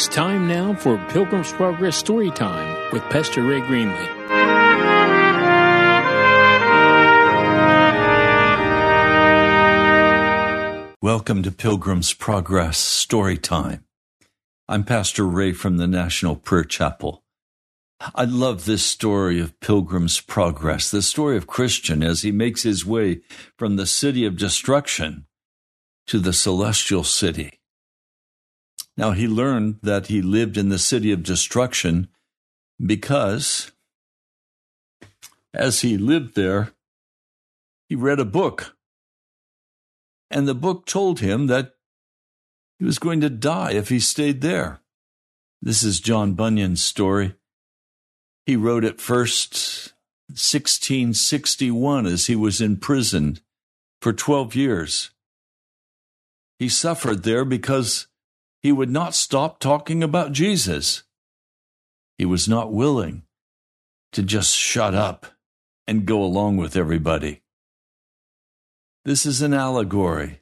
It's time now for Pilgrim's Progress Story Time with Pastor Ray Greenley. Welcome to Pilgrim's Progress Story Time. I'm Pastor Ray from the National Prayer Chapel. I love this story of Pilgrim's Progress, the story of Christian as he makes his way from the city of destruction to the celestial city. Now, he learned that he lived in the city of destruction because as he lived there, he read a book. And the book told him that he was going to die if he stayed there. This is John Bunyan's story. He wrote it first 1661 as he was imprisoned for 12 years. He suffered there because he would not stop talking about Jesus. He was not willing to just shut up and go along with everybody. This is an allegory.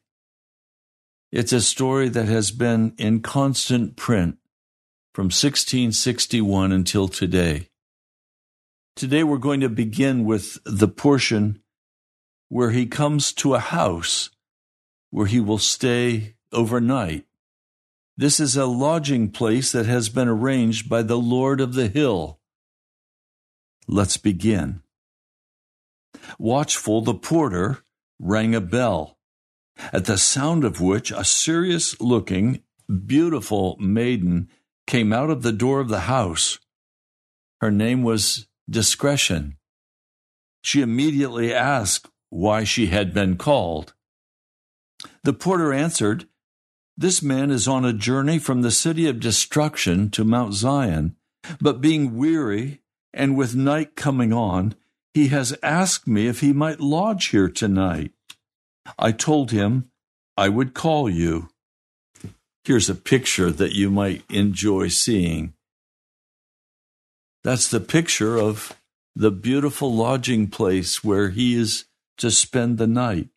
It's a story that has been in constant print from 1661 until today. Today we're going to begin with the portion where he comes to a house where he will stay overnight. This is a lodging place that has been arranged by the Lord of the Hill. Let's begin. Watchful, the porter rang a bell, at the sound of which a serious looking, beautiful maiden came out of the door of the house. Her name was Discretion. She immediately asked why she had been called. The porter answered this man is on a journey from the city of destruction to Mount Zion, but being weary and with night coming on, he has asked me if he might lodge here tonight. I told him I would call you. Here's a picture that you might enjoy seeing. That's the picture of the beautiful lodging place where he is to spend the night.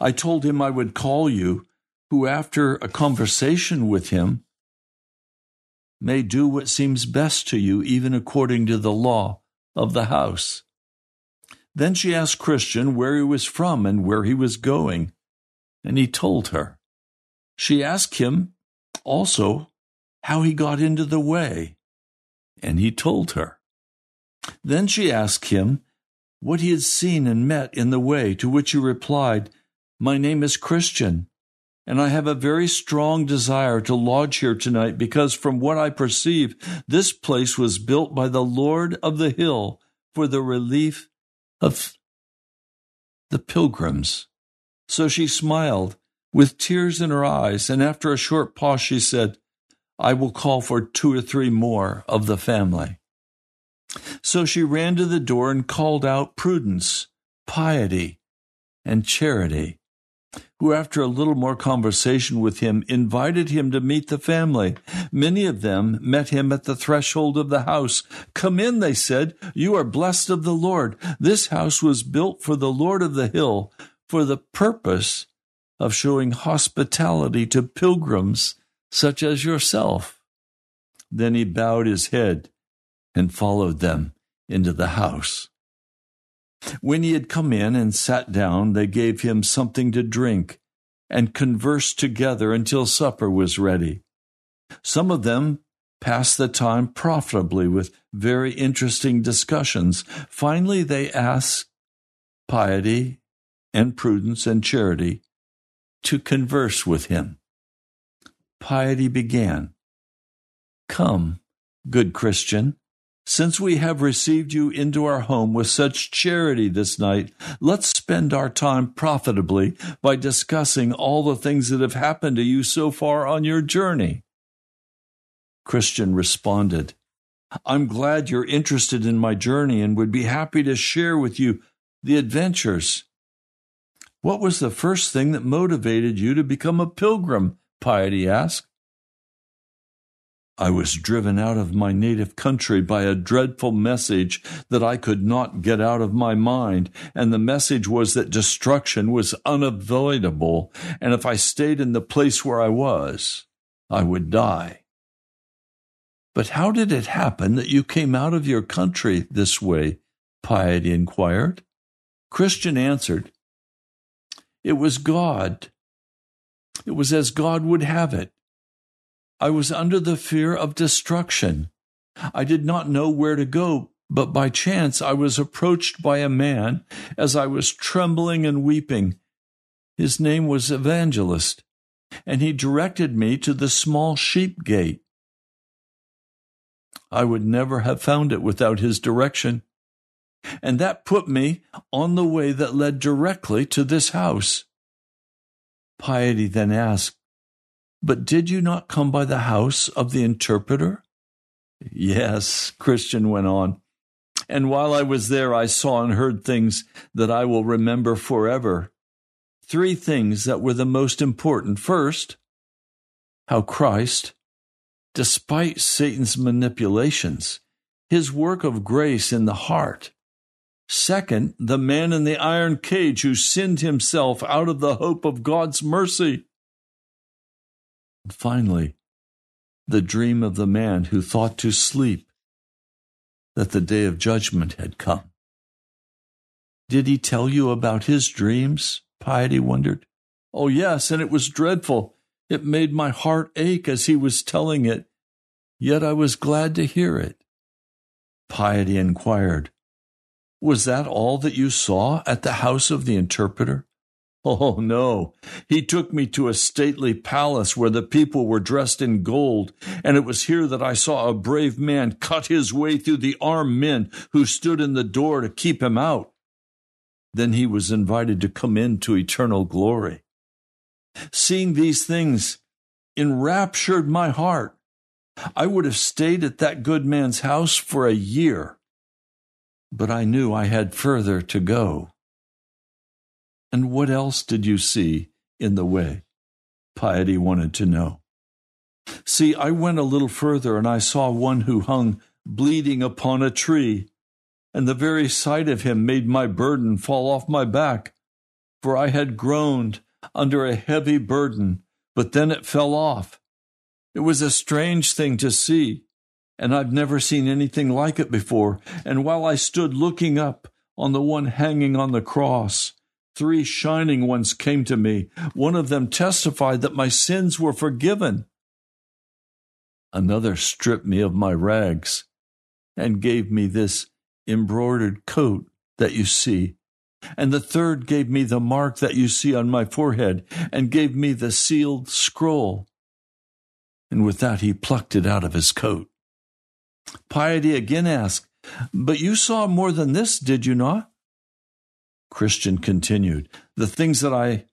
I told him I would call you who, after a conversation with him, may do what seems best to you, even according to the law of the house. Then she asked Christian where he was from and where he was going, and he told her. She asked him also how he got into the way, and he told her. Then she asked him what he had seen and met in the way, to which he replied, My name is Christian and I have a very strong desire to lodge here tonight because, from what I perceive, this place was built by the Lord of the hill for the relief of the pilgrims. So she smiled with tears in her eyes, and after a short pause, she said, I will call for two or three more of the family. So she ran to the door and called out prudence, piety, and charity who, after a little more conversation with him, invited him to meet the family. Many of them met him at the threshold of the house. Come in, they said. You are blessed of the Lord. This house was built for the Lord of the hill for the purpose of showing hospitality to pilgrims such as yourself. Then he bowed his head and followed them into the house. When he had come in and sat down, they gave him something to drink and conversed together until supper was ready. Some of them passed the time profitably with very interesting discussions. Finally, they asked piety and prudence and charity to converse with him. Piety began Come, good Christian, since we have received you into our home with such charity this night, let's spend our time profitably by discussing all the things that have happened to you so far on your journey. Christian responded, I'm glad you're interested in my journey and would be happy to share with you the adventures. What was the first thing that motivated you to become a pilgrim? Piety asked. I was driven out of my native country by a dreadful message that I could not get out of my mind, and the message was that destruction was unavoidable, and if I stayed in the place where I was, I would die. But how did it happen that you came out of your country this way? Piety inquired. Christian answered, It was God. It was as God would have it. I was under the fear of destruction. I did not know where to go, but by chance I was approached by a man as I was trembling and weeping. His name was Evangelist, and he directed me to the small sheep gate. I would never have found it without his direction, and that put me on the way that led directly to this house. Piety then asked, But did you not come by the house of the interpreter? Yes, Christian went on. And while I was there, I saw and heard things that I will remember forever. Three things that were the most important. First, how Christ, despite Satan's manipulations, his work of grace in the heart. Second, the man in the iron cage who sinned himself out of the hope of God's mercy. Finally, the dream of the man who thought to sleep that the day of judgment had come. Did he tell you about his dreams? Piety wondered. Oh, yes, and it was dreadful. It made my heart ache as he was telling it, yet I was glad to hear it. Piety inquired, Was that all that you saw at the house of the interpreter? Oh, no. He took me to a stately palace where the people were dressed in gold, and it was here that I saw a brave man cut his way through the armed men who stood in the door to keep him out. Then he was invited to come into eternal glory. Seeing these things enraptured my heart. I would have stayed at that good man's house for a year, but I knew I had further to go. And what else did you see in the way? Piety wanted to know. See, I went a little further and I saw one who hung bleeding upon a tree, and the very sight of him made my burden fall off my back, for I had groaned under a heavy burden, but then it fell off. It was a strange thing to see, and I've never seen anything like it before. And while I stood looking up on the one hanging on the cross, Three shining ones came to me. One of them testified that my sins were forgiven. Another stripped me of my rags and gave me this embroidered coat that you see. And the third gave me the mark that you see on my forehead and gave me the sealed scroll. And with that, he plucked it out of his coat. Piety again asked, But you saw more than this, did you not? Christian continued, The things that I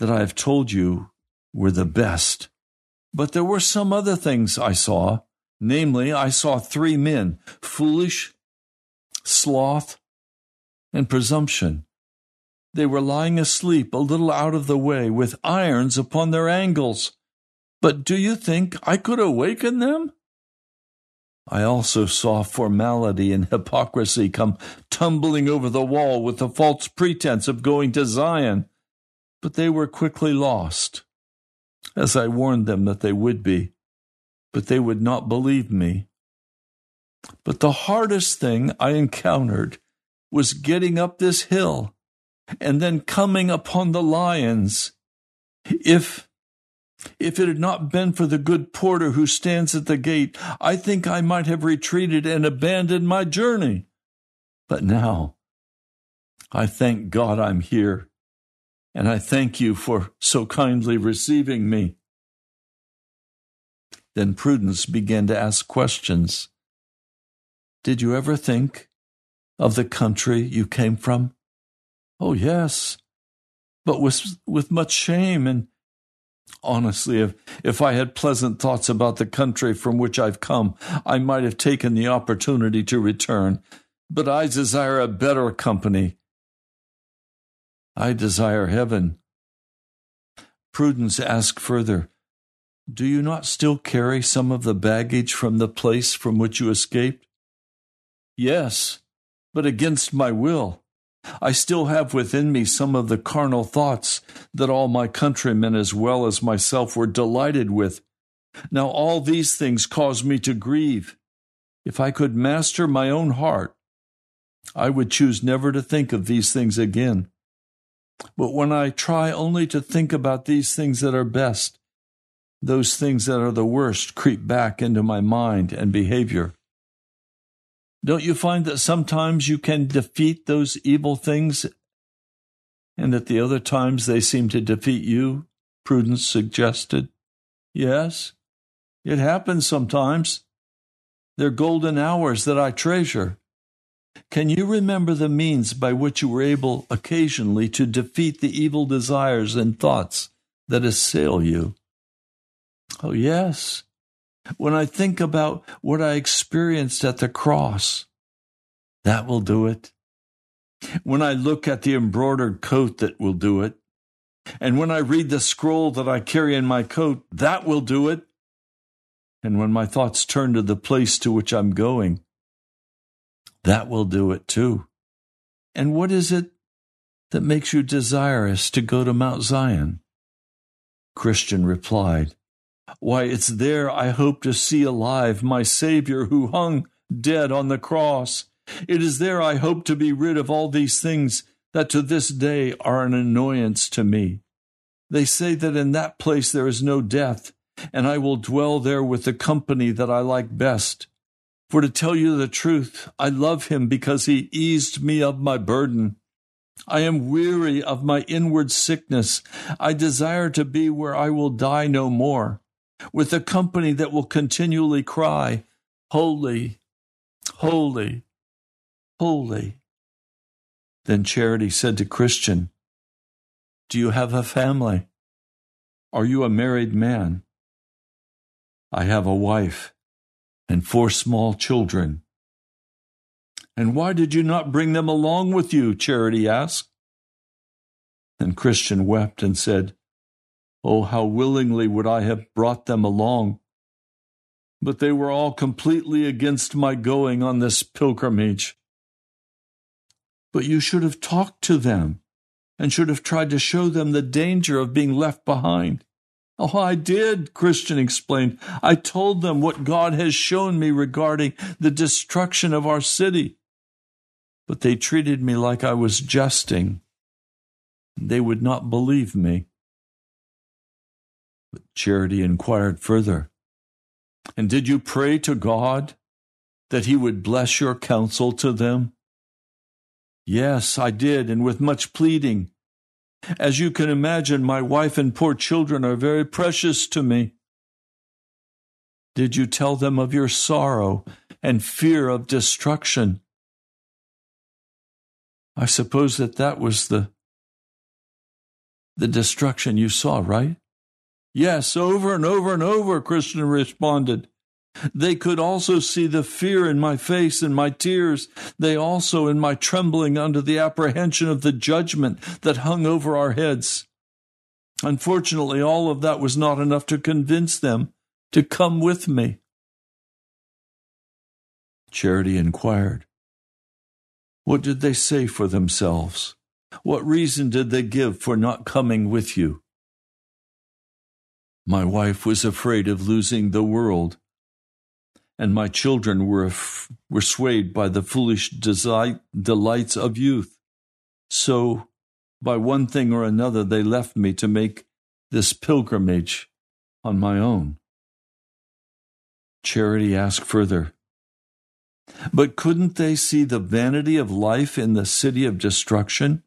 that I have told you were the best. But there were some other things I saw. Namely, I saw three men, foolish, sloth, and presumption. They were lying asleep a little out of the way, with irons upon their ankles. But do you think I could awaken them? I also saw formality and hypocrisy come tumbling over the wall with the false pretense of going to Zion, but they were quickly lost, as I warned them that they would be, but they would not believe me. But the hardest thing I encountered was getting up this hill and then coming upon the lions. If if it had not been for the good porter who stands at the gate, I think I might have retreated and abandoned my journey. But now, I thank God I'm here, and I thank you for so kindly receiving me. Then Prudence began to ask questions. Did you ever think of the country you came from? Oh, yes, but with, with much shame and Honestly, if, if I had pleasant thoughts about the country from which I've come, I might have taken the opportunity to return. But I desire a better company. I desire heaven. Prudence asked further, Do you not still carry some of the baggage from the place from which you escaped? Yes, but against my will. I still have within me some of the carnal thoughts that all my countrymen as well as myself were delighted with, Now all these things cause me to grieve. If I could master my own heart, I would choose never to think of these things again. But when I try only to think about these things that are best, those things that are the worst creep back into my mind and behavior. Don't you find that sometimes you can defeat those evil things and at the other times they seem to defeat you? Prudence suggested. Yes, it happens sometimes. They're golden hours that I treasure. Can you remember the means by which you were able occasionally to defeat the evil desires and thoughts that assail you? Oh, yes. When I think about what I experienced at the cross, that will do it. When I look at the embroidered coat, that will do it. And when I read the scroll that I carry in my coat, that will do it. And when my thoughts turn to the place to which I'm going, that will do it too. And what is it that makes you desirous to go to Mount Zion? Christian replied, Why, it's there I hope to see alive my Savior who hung dead on the cross. It is there I hope to be rid of all these things that to this day are an annoyance to me. They say that in that place there is no death, and I will dwell there with the company that I like best. For to tell you the truth, I love him because he eased me of my burden. I am weary of my inward sickness. I desire to be where I will die no more, with a company that will continually cry, Holy, holy, holy. Then Charity said to Christian, Do you have a family? Are you a married man? I have a wife and four small children. And why did you not bring them along with you? Charity asked. And Christian wept and said, Oh, how willingly would I have brought them along! But they were all completely against my going on this pilgrimage. But you should have talked to them and should have tried to show them the danger of being left behind. Oh, I did, Christian explained. I told them what God has shown me regarding the destruction of our city. But they treated me like I was jesting. They would not believe me. But Charity inquired further. And did you pray to God that He would bless your counsel to them? Yes, I did, and with much pleading. As you can imagine, my wife and poor children are very precious to me. Did you tell them of your sorrow and fear of destruction? I suppose that that was the the destruction you saw, right? Yes, over and over and over, Christian responded. They could also see the fear in my face and my tears. They also in my trembling under the apprehension of the judgment that hung over our heads. Unfortunately, all of that was not enough to convince them to come with me. Charity inquired, What did they say for themselves? What reason did they give for not coming with you? My wife was afraid of losing the world and my children were, were swayed by the foolish desi- delights of youth. So, by one thing or another, they left me to make this pilgrimage on my own. Charity asked further, But couldn't they see the vanity of life in the city of destruction,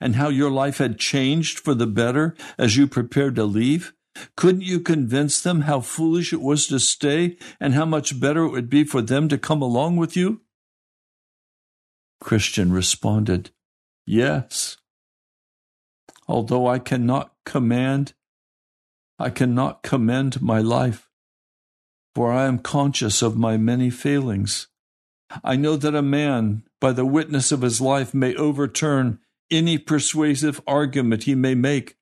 and how your life had changed for the better as you prepared to leave? Couldn't you convince them how foolish it was to stay and how much better it would be for them to come along with you? Christian responded, Yes. Although I cannot command, I cannot commend my life, for I am conscious of my many failings. I know that a man, by the witness of his life, may overturn any persuasive argument he may make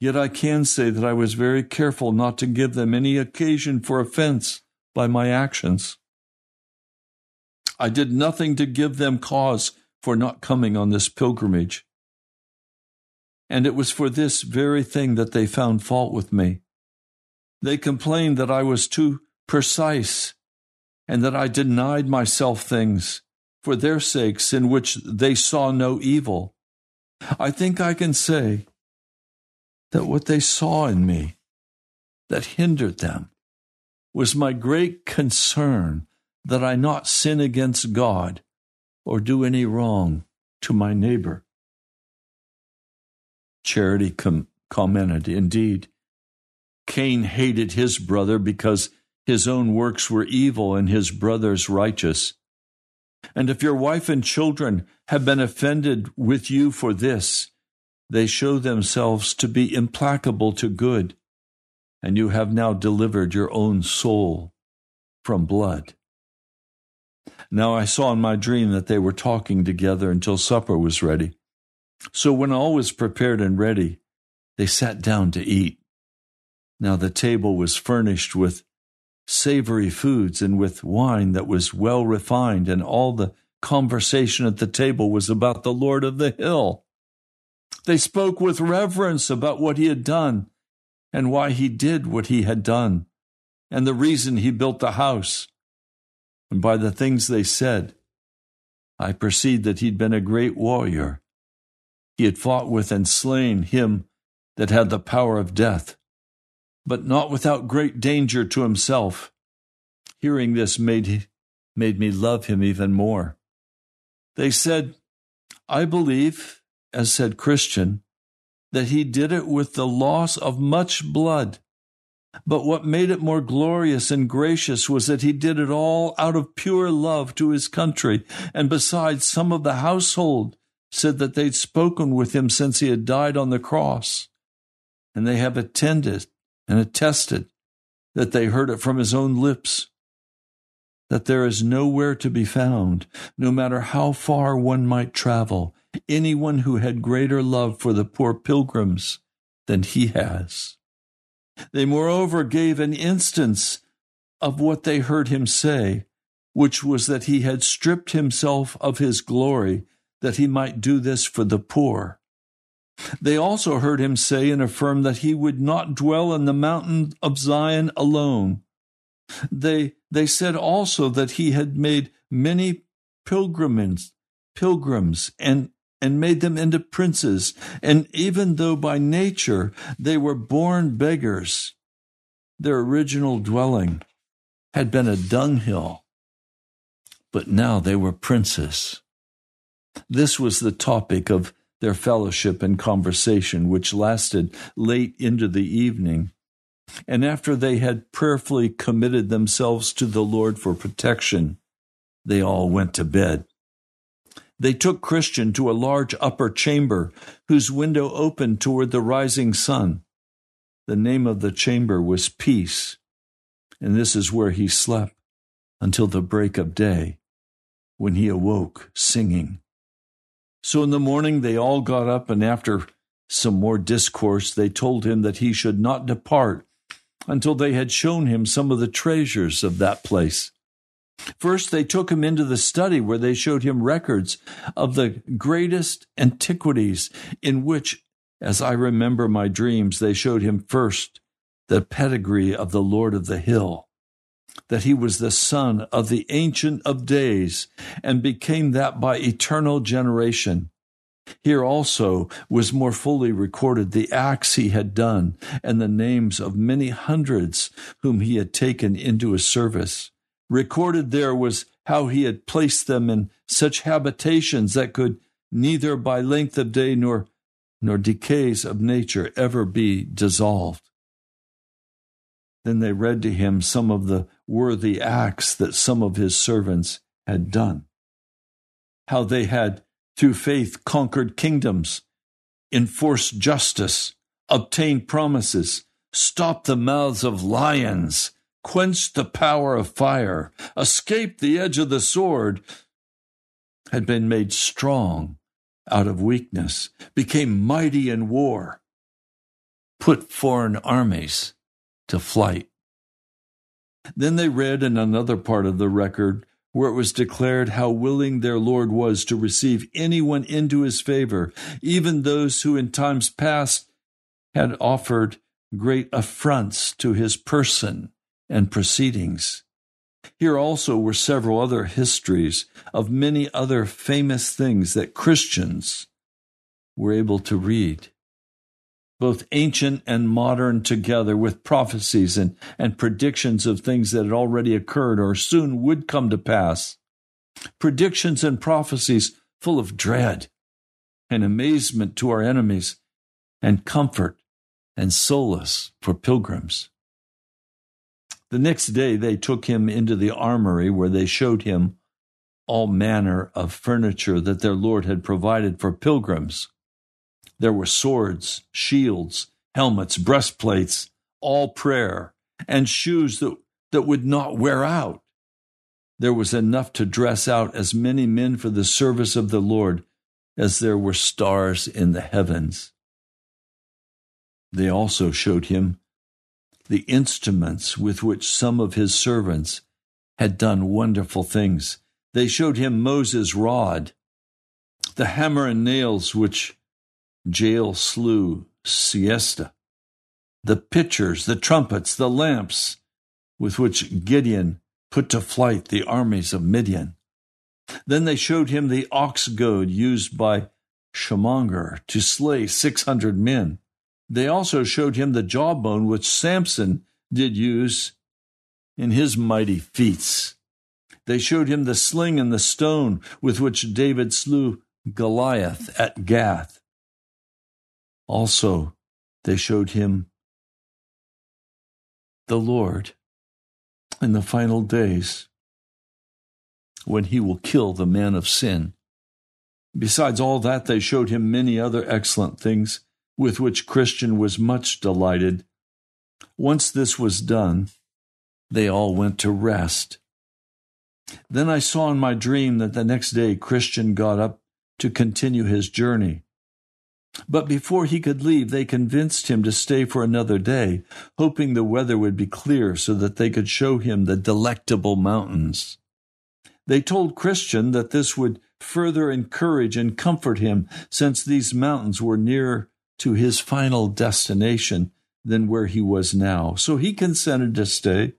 Yet I can say that I was very careful not to give them any occasion for offense by my actions. I did nothing to give them cause for not coming on this pilgrimage. And it was for this very thing that they found fault with me. They complained that I was too precise and that I denied myself things for their sakes in which they saw no evil. I think I can say that what they saw in me that hindered them was my great concern that I not sin against God or do any wrong to my neighbor. Charity com- commented, Indeed, Cain hated his brother because his own works were evil and his brother's righteous. And if your wife and children have been offended with you for this, they show themselves to be implacable to good, and you have now delivered your own soul from blood. Now I saw in my dream that they were talking together until supper was ready. So when all was prepared and ready, they sat down to eat. Now the table was furnished with savory foods and with wine that was well refined, and all the conversation at the table was about the Lord of the hill. They spoke with reverence about what he had done and why he did what he had done and the reason he built the house. And by the things they said, I perceived that he'd been a great warrior. He had fought with and slain him that had the power of death but not without great danger to himself. Hearing this made, made me love him even more. They said, I believe, as said Christian, that he did it with the loss of much blood. But what made it more glorious and gracious was that he did it all out of pure love to his country. And besides, some of the household said that they'd spoken with him since he had died on the cross. And they have attended and attested that they heard it from his own lips, that there is nowhere to be found, no matter how far one might travel, anyone who had greater love for the poor pilgrims than he has. They moreover gave an instance of what they heard him say, which was that he had stripped himself of his glory that he might do this for the poor. They also heard him say and affirm that he would not dwell in the mountain of Zion alone. They, they said also that he had made many pilgrims, pilgrims and, and made them into princes. And even though by nature they were born beggars, their original dwelling had been a dunghill, but now they were princes. This was the topic of their fellowship and conversation, which lasted late into the evening. And after they had prayerfully committed themselves to the Lord for protection, they all went to bed. They took Christian to a large upper chamber whose window opened toward the rising sun. The name of the chamber was Peace, and this is where he slept until the break of day, when he awoke singing. So in the morning they all got up, and after some more discourse, they told him that he should not depart until they had shown him some of the treasures of that place. First, they took him into the study where they showed him records of the greatest antiquities, in which, as I remember my dreams, they showed him first the pedigree of the Lord of the Hill that he was the son of the Ancient of Days and became that by eternal generation. Here also was more fully recorded the acts he had done and the names of many hundreds whom he had taken into his service. Recorded there was how he had placed them in such habitations that could neither by length of day nor nor decays of nature ever be dissolved. Then they read to him some of the worthy acts that some of his servants had done. How they had, through faith, conquered kingdoms, enforced justice, obtained promises, stopped the mouths of lions, quenched the power of fire, escaped the edge of the sword, had been made strong out of weakness, became mighty in war, put foreign armies to flight. Then they read in another part of the record where it was declared how willing their Lord was to receive anyone into his favor, even those who in times past had offered great affronts to his person and proceedings. Here also were several other histories of many other famous things that Christians were able to read, both ancient and modern together, with prophecies and, and predictions of things that had already occurred or soon would come to pass. Predictions and prophecies full of dread and amazement to our enemies, and comfort and solace for pilgrims. The next day they took him into the armory where they showed him all manner of furniture that their Lord had provided for pilgrims. There were swords, shields, helmets, breastplates, all prayer, and shoes that, that would not wear out. There was enough to dress out as many men for the service of the Lord as there were stars in the heavens. They also showed him the instruments with which some of his servants had done wonderful things. They showed him Moses' rod, the hammer and nails which Jael slew Sisera, the pitchers, the trumpets, the lamps with which Gideon put to flight the armies of Midian. Then they showed him the ox goad used by Shamgar to slay six hundred men. They also showed him the jawbone which Samson did use in his mighty feats. They showed him the sling and the stone with which David slew Goliath at Gath. Also, they showed him the Lord in the final days when he will kill the man of sin. Besides all that, they showed him many other excellent things with which Christian was much delighted. Once this was done, they all went to rest. Then I saw in my dream that the next day Christian got up to continue his journey. But before he could leave, they convinced him to stay for another day, hoping the weather would be clear so that they could show him the delectable mountains. They told Christian that this would further encourage and comfort him, since these mountains were nearer to his final destination than where he was now. So he consented to stay.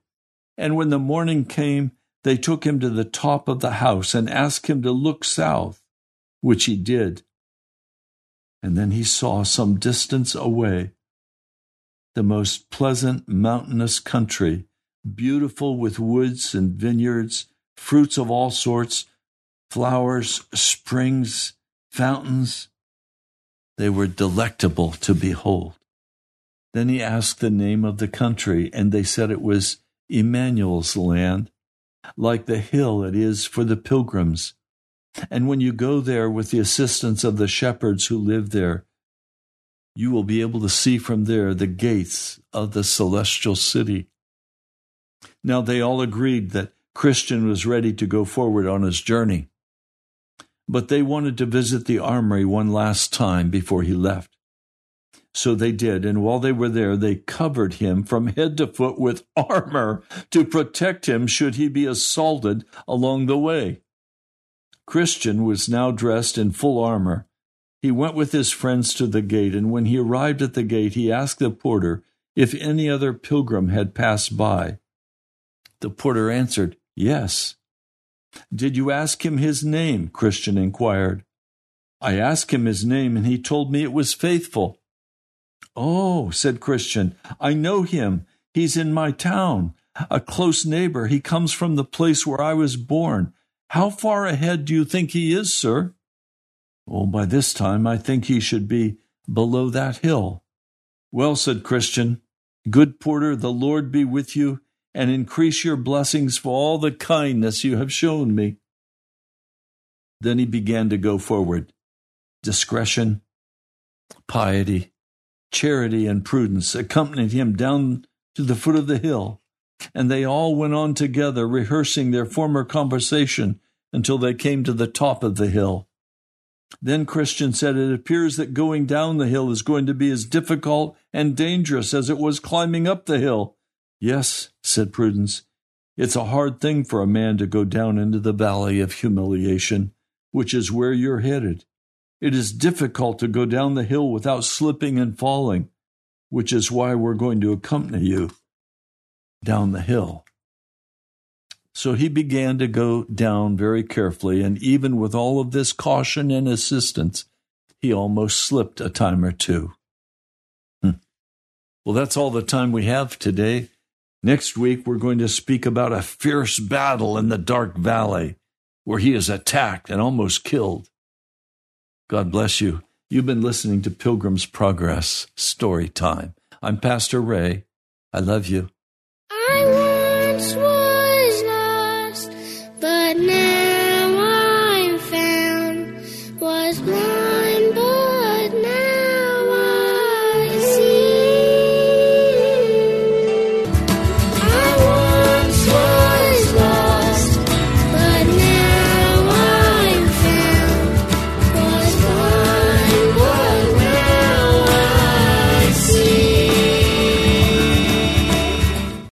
And when the morning came, they took him to the top of the house and asked him to look south, which he did. And then he saw some distance away the most pleasant mountainous country, beautiful with woods and vineyards fruits of all sorts, flowers, springs, fountains. They were delectable to behold. Then he asked the name of the country, and they said it was Emmanuel's land, like the hill it is for the pilgrims. And when you go there with the assistance of the shepherds who live there, you will be able to see from there the gates of the celestial city. Now they all agreed that Christian was ready to go forward on his journey. But they wanted to visit the armory one last time before he left. So they did, and while they were there, they covered him from head to foot with armor to protect him should he be assaulted along the way. Christian was now dressed in full armor. He went with his friends to the gate, and when he arrived at the gate, he asked the porter if any other pilgrim had passed by. The porter answered, Yes. Did you ask him his name? Christian inquired. I asked him his name, and he told me it was Faithful. Oh, said Christian, I know him. He's in my town, a close neighbor. He comes from the place where I was born. How far ahead do you think he is, sir? Oh, by this time I think he should be below that hill. Well, said Christian, good porter, the Lord be with you and increase your blessings for all the kindness you have shown me. Then he began to go forward. Discretion, piety, charity, and prudence accompanied him down to the foot of the hill, and they all went on together, rehearsing their former conversation until they came to the top of the hill. Then Christian said, It appears that going down the hill is going to be as difficult and dangerous as it was climbing up the hill. Yes, said Prudence, it's a hard thing for a man to go down into the valley of humiliation, which is where you're headed. It is difficult to go down the hill without slipping and falling. which is why we're going to accompany you down the hill. So he began to go down very carefully, and even with all of this caution and assistance, he almost slipped a time or two. Hmm. Well, that's all the time we have today. Next week, we're going to speak about a fierce battle in the dark valley where he is attacked and almost killed. God bless you. You've been listening to Pilgrim's Progress Story Time. I'm Pastor Ray. I love you. I